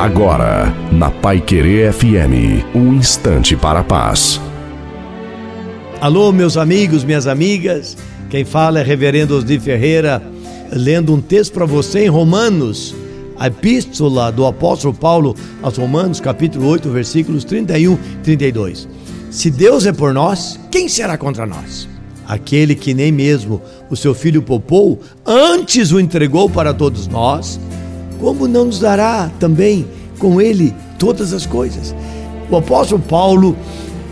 Agora, na Pai Querer FM, um instante para a paz. Alô, meus amigos, minhas amigas. Quem fala é Reverendo Osni Ferreira, lendo um texto para você em Romanos, a epístola do apóstolo Paulo aos Romanos, capítulo 8, versículos 31 e 32. Se Deus é por nós, quem será contra nós? Aquele que nem mesmo o seu filho poupou, antes o entregou para todos nós, como não nos dará também com ele todas as coisas? O apóstolo Paulo,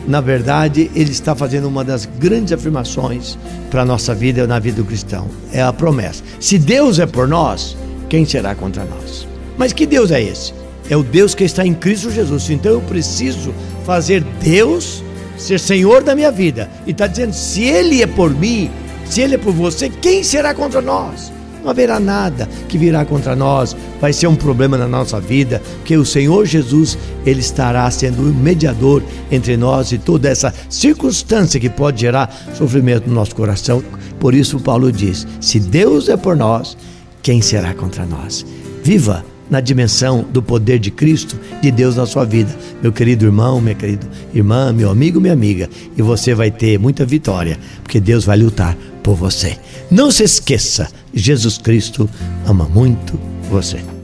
na verdade, ele está fazendo uma das grandes afirmações para a nossa vida na vida do cristão. É a promessa. Se Deus é por nós, quem será contra nós? Mas que Deus é esse? É o Deus que está em Cristo Jesus. Então eu preciso fazer Deus ser Senhor da minha vida. E está dizendo: se Ele é por mim, se Ele é por você, quem será contra nós? Não haverá nada que virá contra nós, vai ser um problema na nossa vida, que o Senhor Jesus, Ele estará sendo o mediador entre nós e toda essa circunstância que pode gerar sofrimento no nosso coração. Por isso, Paulo diz: se Deus é por nós, quem será contra nós? Viva na dimensão do poder de Cristo, de Deus na sua vida. Meu querido irmão, minha querida irmã, meu amigo, minha amiga, e você vai ter muita vitória, porque Deus vai lutar por você. Não se esqueça, Jesus Cristo ama muito você.